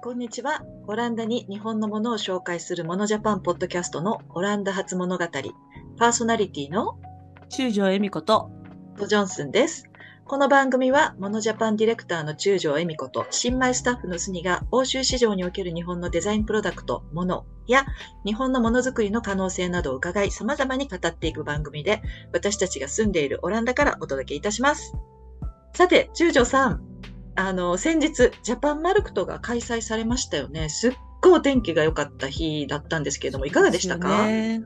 こんにちは。オランダに日本のものを紹介するモノジャパンポッドキャストのオランダ初物語。パーソナリティの中条恵美子とトジョンスンです。この番組は、モノジャパンディレクターの中条恵美子と、新米スタッフのスニが、欧州市場における日本のデザインプロダクト、ものや、日本のものづくりの可能性などを伺い、様々に語っていく番組で、私たちが住んでいるオランダからお届けいたします。さて、中条さん、あの、先日、ジャパンマルクトが開催されましたよね。すっごいお天気が良かった日だったんですけれども、いかがでしたか、ね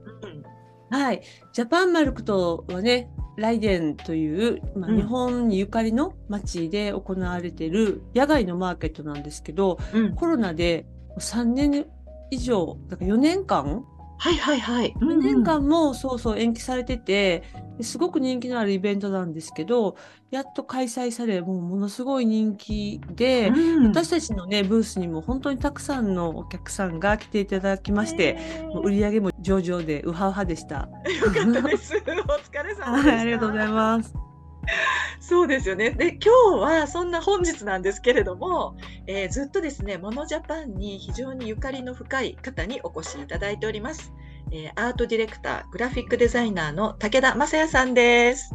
うんはい。ジャパンマルクトはね、ライデンという、まあ、うん日本にゆかりの街で行われている野外のマーケットなんですけど、うん。コロナで3年以上、だから4年間はいはいはい。4年間もそうそう延期されてて、ですごく人気のあるイベントなんですけど、やっと開催され、もうものすごい人気で、うん私たちのね、ブースにも本当にたくさんのお客さんが来ていただきまして、もう売り上げも上々でウハウハでした。よかったです。お疲れ様でした。はい、ありがとうございます。そうですよね。で、今日はそんな本日なんですけれども、えーずっとですね、モノジャパンに非常にゆかりの深い方にお越しいただいております。えーアートディレクター、グラフィックデザイナーの武田正也さんです。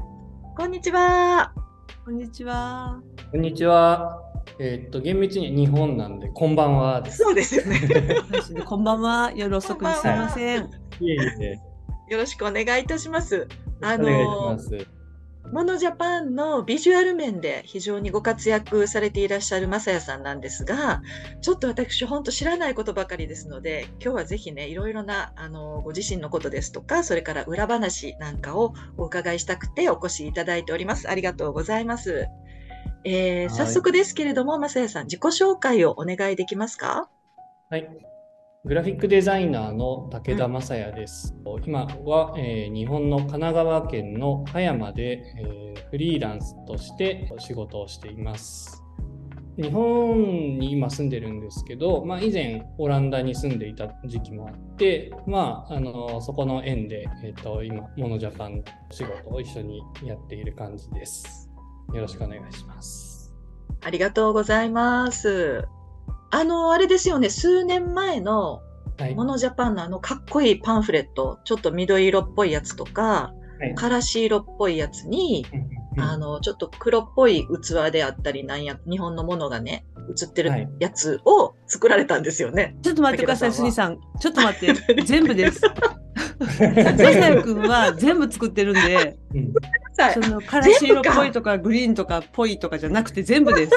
こんにちは。こんにちは。こんにちは。えーっと、厳密に日本なんで、こんばんはです。そうですよね。こんばんは。夜遅くにすみません。いえいえ。よろしくお願いいたします。あお願いしのます。モノジャパンのビジュアル面で非常にご活躍されていらっしゃる正也さんなんですが、ちょっと私、本当知らないことばかりですので、今日はぜひね、いろいろなあのご自身のことですとか、それから裏話なんかをお伺いしたくてお越しいただいております。ありがとうございます。えーはい早速ですけれども、正也さん、自己紹介をお願いできますか？はい。グラフィックデザイナーの武田正也です。今は、えー日本の神奈川県の葉山で、えーフリーランスとして仕事をしています。日本に今住んでるんですけど、まあ、以前オランダに住んでいた時期もあって、まあ、あのそこの縁で、えー、と今、モノジャパンの仕事を一緒にやっている感じです。よろしくお願いします。ありがとうございます。あの、あれですよね、数年前のはい。モノジャパンのあのかっこいいパンフレット、ちょっと緑色っぽいやつとか、はいからし色っぽいやつに、うんあの、ちょっと黒っぽい器であったり、なんや、日本のものがね、映ってるはいやつを作られたんですよね。ちょっと待ってください、武田スニさん。ちょっと待って。全部です。まさはやくんは全部作ってるんで、うんさそのからし色っぽいとかグリーンとかっぽいとかじゃなくて全部です。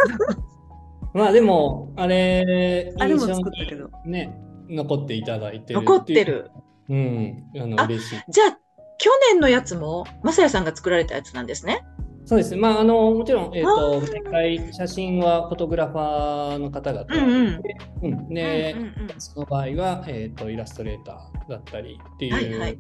まあでも、あれ、あれも作ったけど。にね、残っていただいてる残って。る。うん、あのあ嬉しい。じゃあ、去年のやつも、まさやさんが作られたやつなんですね。そうですね。まあ、あの、もちろん、えっ、あと、ー毎回、写真はフォトグラファーの方々。うんうんうんで、その場合は、えっ、と、イラストレーターだったりっていう。はいはい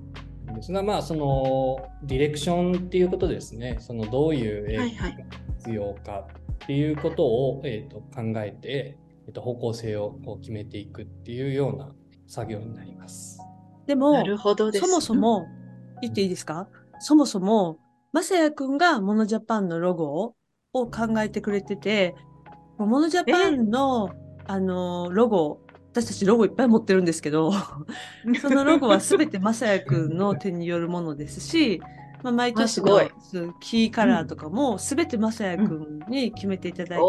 ですが、まあ、その、ディレクションっていうことですね。その、どういう絵がはいはい必要かっていうことを、えー、と考えて、えー、と方向性をこう決めていくっていうような作業になります。でもな、るほどです。そもそも、言っていいですか？そもそも、まさやくんがモノジャパンのロゴを考えてくれてて、モノジャパンの、あの、ロゴ、私たちロゴいっぱい持ってるんですけど、そのロゴはすべてまさやくんの手によるものですし、まあ、毎年のあすごい。そうキーカラーとかもすべてまさやくんに決めていただいてて、う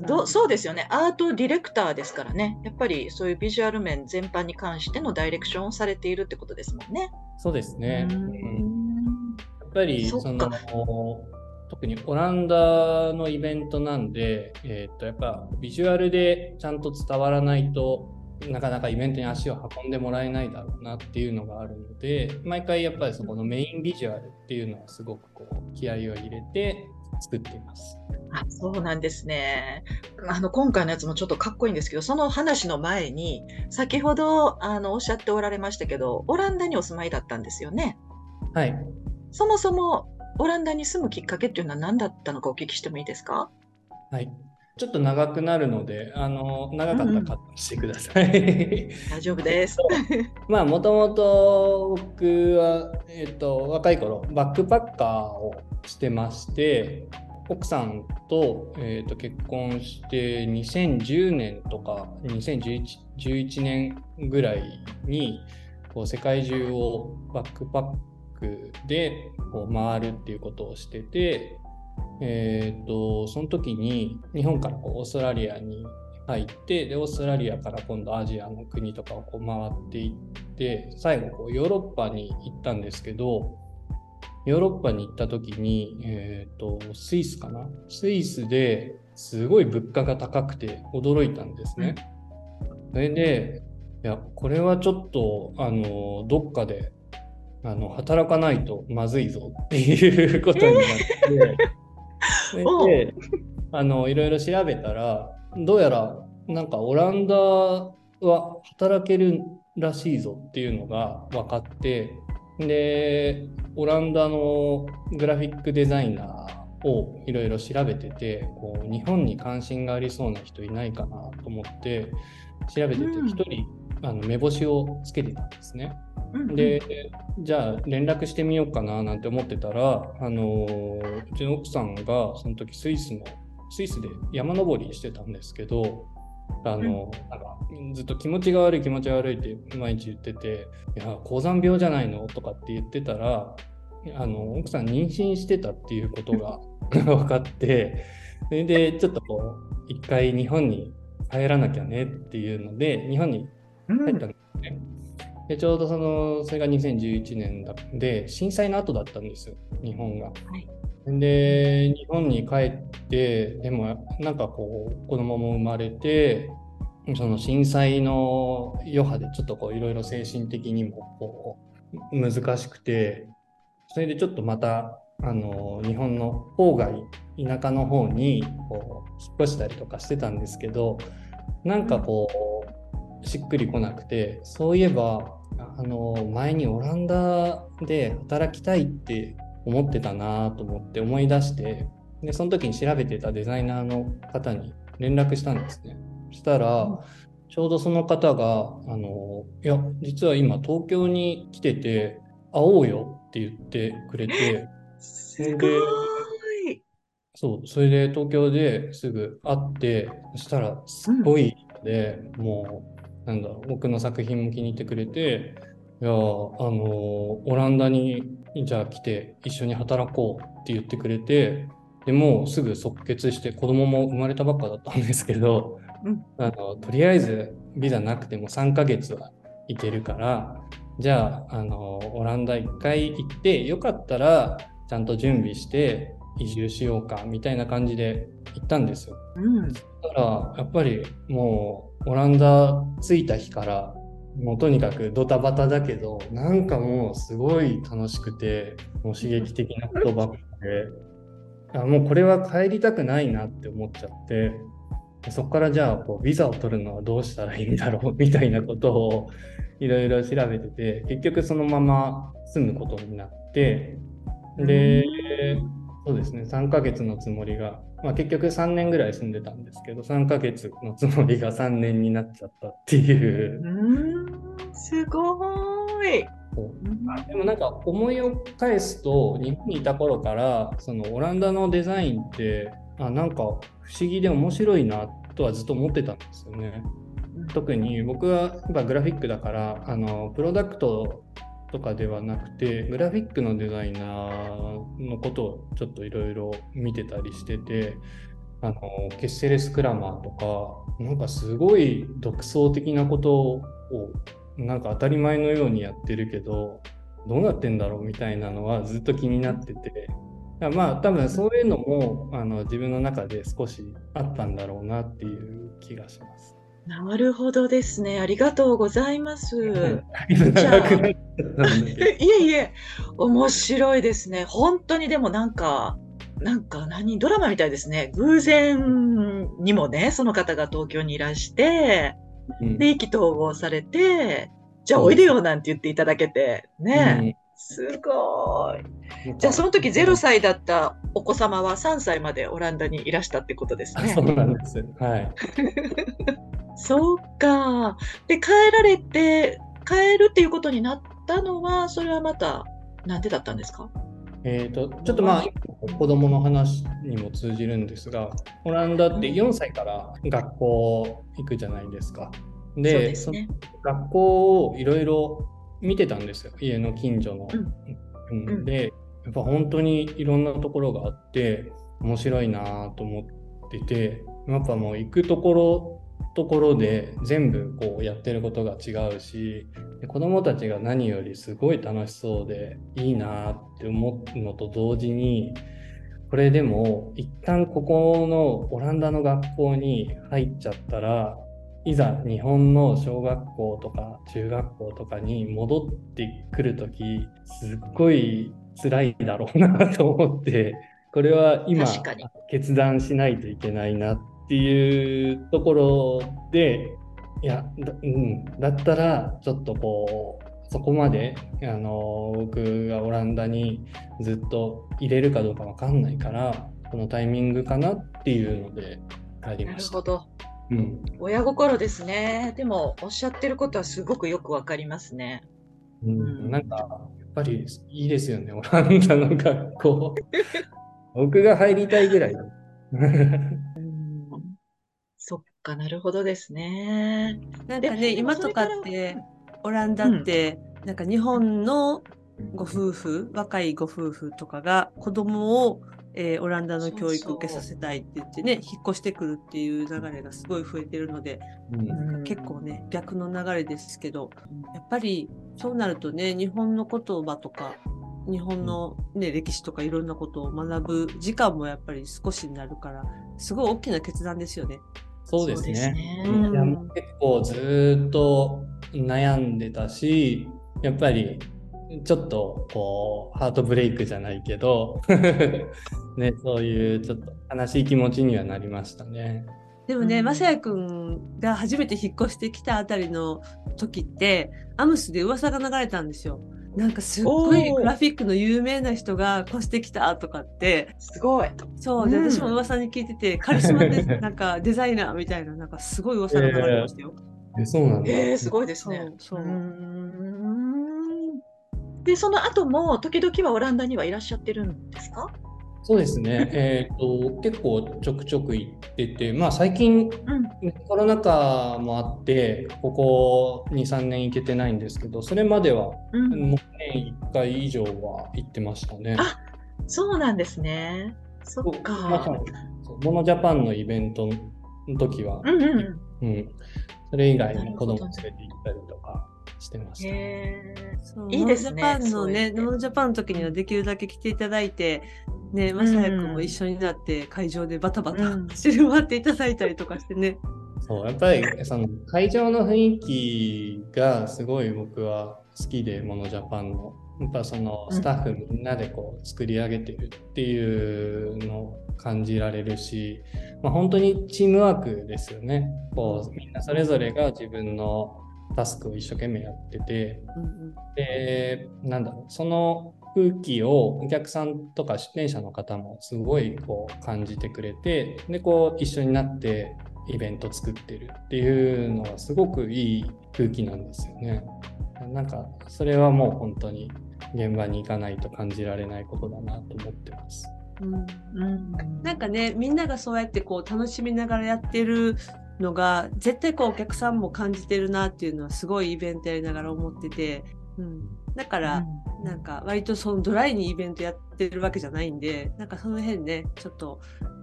なんどうです。そうですよね。アートディレクターですからね。やっぱりそういうビジュアル面全般に関してのダイレクションをされているってことですもんね。そうですね。ううん。ん。やっぱりその特にオランダのイベントなんで、えー、とやっぱビジュアルでちゃんと伝わらないとなかなかイベントに足を運んでもらえないだろうなっていうのがあるので毎回やっぱりそこのメインビジュアルっていうのはすごくこう気合を入れて作っています。あそうなんですね。あの今回のやつもちょっとかっこいいんですけど、その話の前に、先ほどあのおっしゃっておられましたけど、オランダにお住まいだったんですよね。はい。そもそもオランダに住むきっかけっていうのは何だったのかお聞きしてもいいですか？はい。ちょっと長くなるので、あの、長かったらカットしてください。大丈夫です。まあ、もともと僕は、えっと、若い頃、バックパッカーをしてまして、奥さんと,、えー、と結婚して2010年とか2011年ぐらいにこう世界中をバックパックでこう回るっていうことをしてて、えーと、その時に日本からこうオーストラリアに入ってでオーストラリアから今度アジアの国とかをこう回っていって最後こうヨーロッパに行ったんですけどヨーロッパに行った時に、えーと、スイスかな？スイスですごい物価が高くて驚いたんですね。それでいやこれはちょっとあのどっかであの働かないとまずいぞっていうことになって、えー、であのいろいろ調べたらどうやらなんかオランダは働けるらしいぞっていうのが分かってでオランダのグラフィックデザイナーをいろいろ調べててこう日本に関心がありそうな人いないかなと思って調べてて1人、うん、あの目星をつけてたんですね。でじゃあ連絡してみようかななんて思ってたらあのうちの奥さんがその時スイスのスイスで山登りしてたんですけどあの、なんかずっと気持ちが悪い気持ちが悪いって毎日言ってて「いや高山病じゃないの?」とかって言ってたらあの奥さん妊娠してたっていうことが 分かってそれでちょっとこう一回日本に帰らなきゃねっていうので日本に帰ったんですね。うん、でちょうどそのそれが2011年で震災の後だったんですよ日本が。はいで日本に帰ってでもなんかこう子供も生まれてその震災の余波でちょっとこういろいろ精神的にもこう難しくてそれでちょっとまたあの日本の郊外田舎の方にこう引っ越したりとかしてたんですけどなんかこうしっくりこなくてそういえばあの前にオランダで働きたいって思ってたなと思って思い出してでその時に調べてたデザイナーの方に連絡したんですね。そしたら、ちょうどその方が、あの、いや、実は今東京に来てて、会おうよって言ってくれて、すごいそう、それで東京ですぐ会って、そしたらすごいので、うん、もう、なんだろう、僕の作品も気に入ってくれて、いや、あの、オランダにじゃあ来て一緒に働こうって言ってくれて、でもうすぐ即決して子供も生まれたばっかだったんですけど、うん、あのとりあえずビザなくても3ヶ月は行けるからじゃああのオランダ1回行ってよかったらちゃんと準備して移住しようかみたいな感じで行ったんですよ。うん、そしたらやっぱりもうオランダ着いた日からもうとにかくドタバタだけどなんかもうすごい楽しくてもう刺激的なことばっかで。あもうこれは帰りたくないなって思っちゃってそこからじゃあこうビザを取るのはどうしたらいいんだろうみたいなことをいろいろ調べてて結局そのまま住むことになってでそうですね。3ヶ月のつもりが、まあ、結局3年ぐらい住んでたんですけど3ヶ月のつもりが3年になっちゃったっていう。うんすごい。でもなんか思いを返すと日本にいた頃からそのオランダのデザインってあなんか不思議で面白いなとはずっと思ってたんですよね。特に僕はやっぱグラフィックだからあのプロダクトとかではなくてグラフィックのデザイナーのことをちょっといろいろ見てたりしててあのケッセレスクラマーとかなんかすごい独創的なことをなんか当たり前のようにやってるけどどうなってんだろうみたいなのはずっと気になっててまあ多分そういうのもあの自分の中で少しあったんだろうなっていう気がします。なるほどですね。ありがとうございます。じゃあいえいえ、面白いですね。本当にでもなんか、なんか何、ドラマみたいですね。偶然にもね、その方が東京にいらして、うん、で、意気投合されて、じゃあおいでよなんて言っていただけて、ね。すごい。じゃあその時0歳だったお子様は3歳までオランダにいらしたってことですね。そうなんです。はい。そうか。で帰られて帰るっていうことになったのはそれはまたなんでだったんですか？えっ、ー、とちょっとまあ子供の話にも通じるんですが、オランダって4歳から学校行くじゃないですか。で、ね。学校をいろいろ見てたんですよ、家の近所の。うんうんで、やっぱ本当にいろんなところがあって、面白いなと思ってて、やっぱもう行くところところで全部こうやってることが違うし、で子供たちが何よりすごい楽しそうでいいなって思うのと同時に、これでも一旦ここのオランダの学校に入っちゃったらいざ日本の小学校とか中学校とかに戻ってくるときすっごい辛いだろうなと思ってこれは今決断しないといけないなっていうところでいやだ,、うん、だったらちょっとこうそこまであの僕がオランダにずっと入れるかどうかわかんないからこのタイミングかなっていうので帰りなました。るほど。うん親心ですね。でも、おっしゃってることはすごくよくわかりますね。うん、なんかやっぱりいいですよねオランダの学校。僕が入りたいぐらい。そっかなるほどですね。なんかね、で今とかって、オランダって、なんか日本のご夫婦、若いご夫婦とかが子供を、えーオランダの教育を受けさせたいって言ってね、引っ越してくるっていう流れがすごい増えてるので、うん。結構ね、逆の流れですけど、やっぱりそうなるとね、日本の言葉とか、日本の、ね、歴史とかいろんなことを学ぶ時間もやっぱり少しになるから、すごい大きな決断ですよね。そうですねねうん結構ずーっと悩んでたしやっぱりちょっとこうハートブレイクじゃないけど ねそういうちょっと悲しい気持ちにはなりましたね。でもね、うんまさやくんが初めて引っ越してきたあたりの時って、アムスで噂が流れたんですよ。なんかすっごいグラフィックの有名な人が越してきたとかって、すごい。そう、で、うん私も噂に聞いてて、カリスマで、なんかデザイナーみたいな、なんかすごい噂が流れてましたよ。えそうなんだ。えー、すごいですね。そうで、その後も時々はオランダにはいらっしゃってるんですか？そうですね。えっ、と結構ちょくちょく行ってて、まあ最近うん。ねコロナ禍もあってここ2、3年行けてないんですけど、それまではうん、もう年1回以上は行ってましたね。あそうなんですね。そっまさか。にそうモノジャパンのイベントの時は、うんうんうん、それ以外に子供連れて行ったりとかしてまうん。した。いいですねモノジャパンのね、ノジャパンの時にはできるだけ来ていただいて、ね、まさやくんも一緒になって会場でバタバタうん走り回っていただいたりとかしてね。そうやっぱりその会場の雰囲気がすごい僕は好きで、モノジャパンの。やっぱそのスタッフみんなでこう作り上げてるっていうのを感じられるし、まあ、本当にチームワークですよね。こうみんなそれぞれが自分のタスクを一生懸命やってて、うんうんで、なんだろう、その空気をお客さんとか出店者の方もすごいこう感じてくれて、で、こう一緒になってイベント作ってるっていうのはすごくいい空気なんですよね。なんか、それはもう本当に現場に行かないと感じられないことだなと思ってます。うんうん。なんかね、みんながそうやってこう楽しみながらやってるのが、絶対こうお客さんも感じてるなっていうのはすごいイベントやりながら思ってて、うん、だから、なんか割とそのドライにイベントやってるわけじゃないんで、なんかその辺ね、ちょっと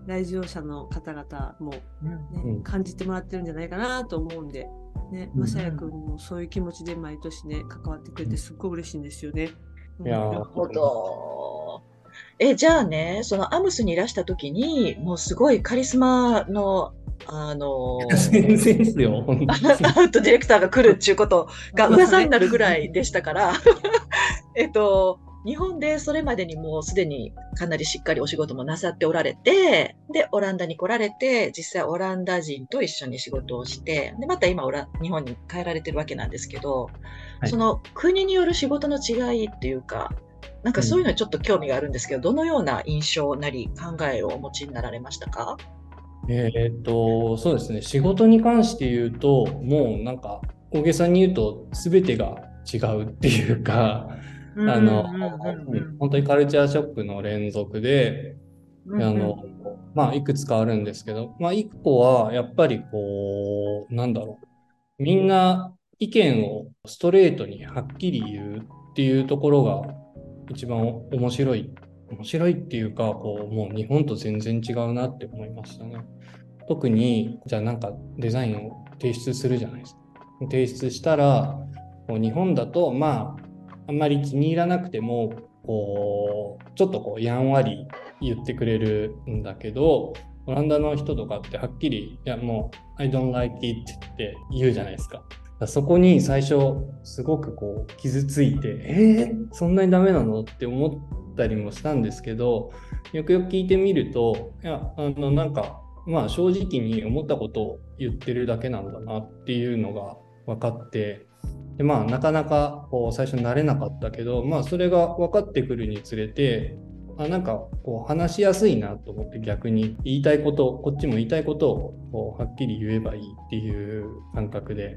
来場者の方々も、ねうん。感じてもらってるんじゃないかなと思うんで、ね、うん。まさやくんもそういう気持ちで毎年ね、関わってくれてすっごい嬉しいんですよね。うん。いやー。なるほど。え、じゃあね、そのアムスにいらした時に、もうすごいカリスマの、あの、全然ですよ。アウトディレクターが来るっていうことが噂になるぐらいでしたから、えっと、日本でそれまでにもうすでにかなりしっかりお仕事もなさっておられて、で、オランダに来られて、実際オランダ人と一緒に仕事をして、で、また今オラ、日本に帰られてるわけなんですけど、はい。その国による仕事の違いっていうか、なんかそういうのにちょっと興味があるんですけど、どのような印象なり考えをお持ちになられましたか？えーっと、そうですね、仕事に関して言うと、もうなんか、大げさに言うと、すべてが違うっていうか、あの、うんうんうん。うん本当にカルチャーショックの連続で、うん。あの、まあ、いくつかあるんですけど、まあ、一個は、やっぱりこう、なんだろう。みんな意見をストレートにはっきり言うっていうところが一番面白い。面白いっていうか、こう、もう日本と全然違うなって思いましたね。特に、じゃあなんかデザインを提出するじゃないですか。提出したら、こう日本だと、まあ、あんまり気に入らなくても、こう、ちょっとこう、やんわり言ってくれるんだけど、オランダの人とかってはっきり、いやもう、I don't like it って言うじゃないですか。そこに最初、すごくこう、傷ついて、えー、そんなにダメなの？って思ったりもしたんですけど、よくよく聞いてみると、いや、あの、なんか、まあ正直に思ったことを言ってるだけなんだなっていうのが分かって、でまあなかなかこう最初慣れなかったけど、まあそれが分かってくるにつれて、あなんかこう話しやすいなと思って逆に言いたいこと、こっちも言いたいことをこうはっきり言えばいいっていう感覚で、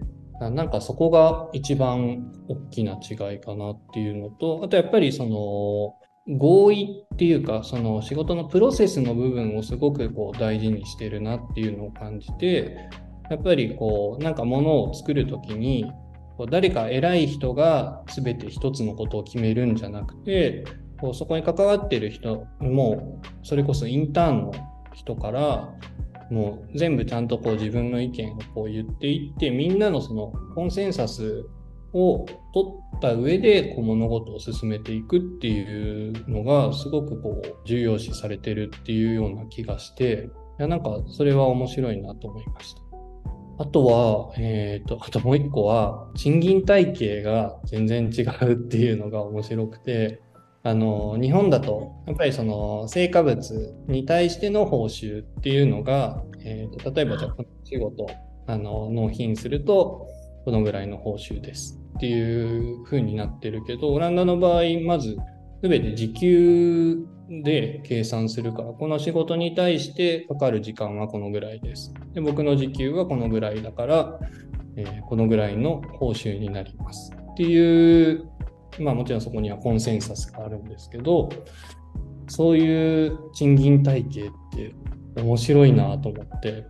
なんかそこが一番大きな違いかなっていうのと、あとやっぱりその合意っていうか、その仕事のプロセスの部分をすごくこう大事にしてるなっていうのを感じて、やっぱりこう、なんかものを作るときに、誰か偉い人が全て一つのことを決めるんじゃなくて、こうそこに関わってる人も、それこそインターンの人から、もう全部ちゃんとこう自分の意見をこう言っていって、みんなのそのコンセンサスを取った上でこう物事を進めていくっていうのがすごくこう重要視されてるっていうような気がして、いやなんかそれは面白いなと思いました。あとは、えっ、と、あともう一個は、賃金体系が全然違うっていうのが面白くて、あの、日本だと、やっぱりその、成果物に対しての報酬っていうのが、えーと例えばじゃあ、この仕事、あの、納品すると、このぐらいの報酬ですっていう風になってるけど、オランダの場合、まず、すべて時給で計算するから、この仕事に対してかかる時間はこのぐらいです。で僕の時給はこのぐらいだから、えーこのぐらいの報酬になります。っていう、まあもちろんそこにはコンセンサスがあるんですけど、そういう賃金体系って面白いなと思って、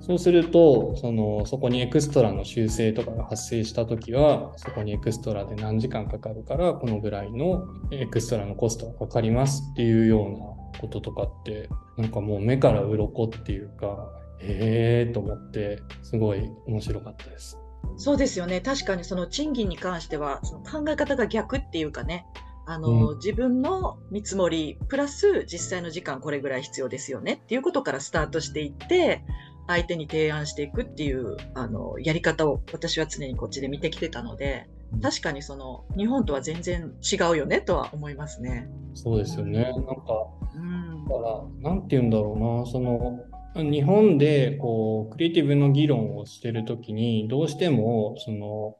そうすると、その、そこにエクストラの修正とかが発生したときは、そこにエクストラで何時間かかるから、このぐらいのエクストラのコストがかかりますっていうようなこととかって、なんかもう目から鱗っていうか、ええーと思って、すごい面白かったです。そうですよね。確かにその賃金に関しては、その考え方が逆っていうかね、あの、う自分の見積もり、プラス実際の時間これぐらい必要ですよねっていうことからスタートしていって、相手に提案していくっていう、あの、やり方を私は常にこっちで見てきてたので、確かにその、日本とは全然違うよねとは思いますね。そうですよね。なんか、うん。だから、なんて言うんだろうな、その、日本でこうクリエイティブの議論をしてるときに、どうしても、その、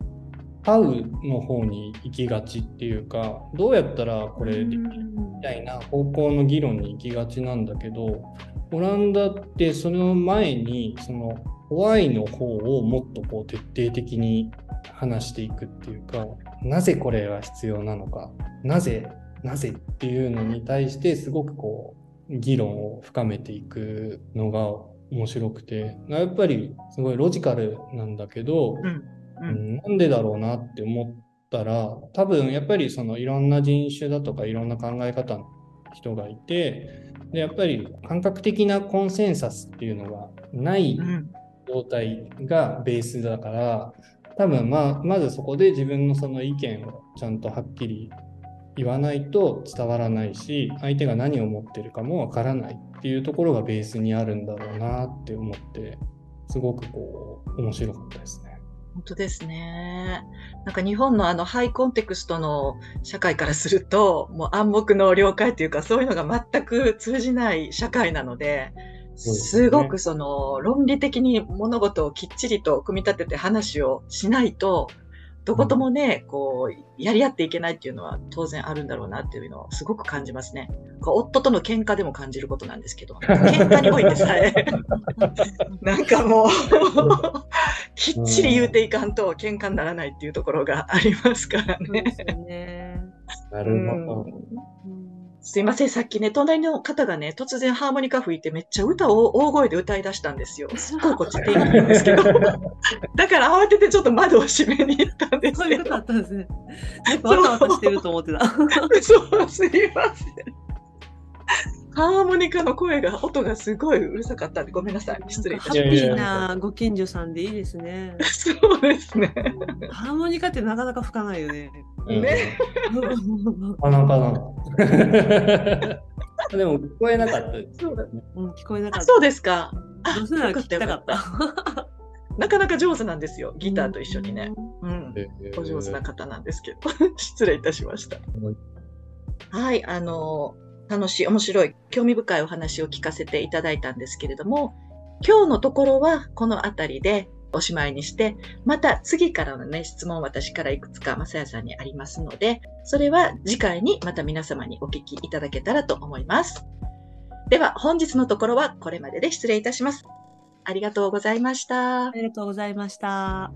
ハウの方に行きがちっていうか、どうやったらこれできるみたいな方向の議論に行きがちなんだけど、オランダってその前に、その、ホワイの方をもっとこう徹底的に話していくっていうか、なぜこれは必要なのか、なぜ、なぜっていうのに対してすごくこう、議論を深めていくのが面白くて、やっぱりすごいロジカルなんだけど、うん。う。うんんなんでだろうなって思ったら、多分やっぱりそのいろんな人種だとかいろんな考え方の人がいて、でやっぱり感覚的なコンセンサスっていうのがないうん。状態がベースだから、多分まあ、まずそこで自分のその意見をちゃんとはっきり言わないと伝わらないし、相手が何を思ってるかもわからないっていうところがベースにあるんだろうなって思って、すごくこう、面白かったですね。本当ですね。なんか日本のあのハイコンテクストの社会からすると、もう暗黙の了解というかそういうのが全く通じない社会なので、すねすごくその論理的に物事をきっちりと組み立てて話をしないと、どこともね、こう、やり合っていけないっていうのは当然あるんだろうなっていうのをすごく感じますね。こう夫との喧嘩でも感じることなんですけど、喧嘩においてさえ、なんかもう、きっちり言うていかんと喧嘩にならないっていうところがありますからね。なるほど。うんすいません、さっきね、隣の方がね、突然ハーモニカ吹いてめっちゃ歌を大声で歌い出したんですよ。すっごいこっち天気なんですけど。だから慌ててちょっと窓を閉めに行ったんですけどそういうことあ。ったんですね。わたわたしてると思ってた。そう、すいません。ハーモニカの声が、音がすごいうるさかったんで、ごめんなさい。失礼いたしハッピーなご近所さんでいいですね。ました。そうですね。ハーモニカってなかなか吹かないよね。うんねなかなかな。でも聞こえなかったです。そうだうん、聞こえなかあった。そうですか。どうせなら聞きたかった。なかなか上手なんですよ。ギターと一緒にね。うん。えーお上手な方なんですけど。失礼いたしました。はい、あの、楽しい、面白い、興味深いお話を聞かせていただいたんですけれども、今日のところはこのあたりでおしまいにして、また次からのね、質問私からいくつか、まさやさんにありますので、それは次回にまた皆様にお聞きいただけたらと思います。では、本日のところはこれまでで失礼いたします。ありがとうございましたあ。りがとうございました。あ